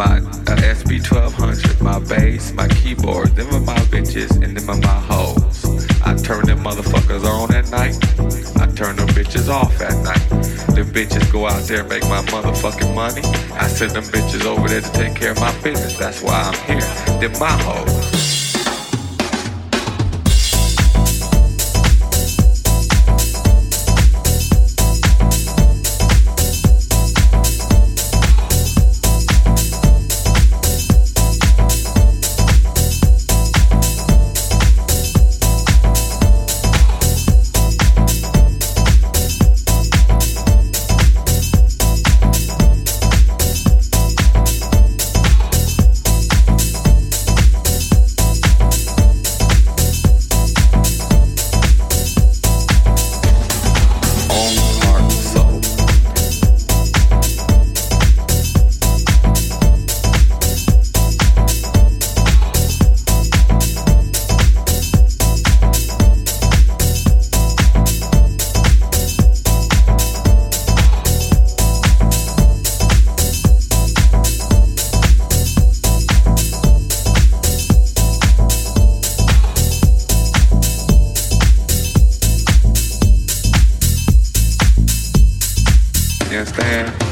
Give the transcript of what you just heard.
my uh, SP1200, my bass, my keyboard. Them are my bitches and them are my hoes. I turn them motherfuckers on at night. I turn them bitches off at night. Them bitches go out there and make my motherfucking money. I send them bitches over there to take care of my business. That's why I'm here. Them my hoes. handstand